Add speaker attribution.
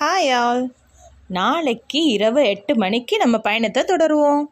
Speaker 1: Hi all நாளைக்கு இரவு எட்டு மணிக்கு நம்ம பயணத்தை தொடருவோம்.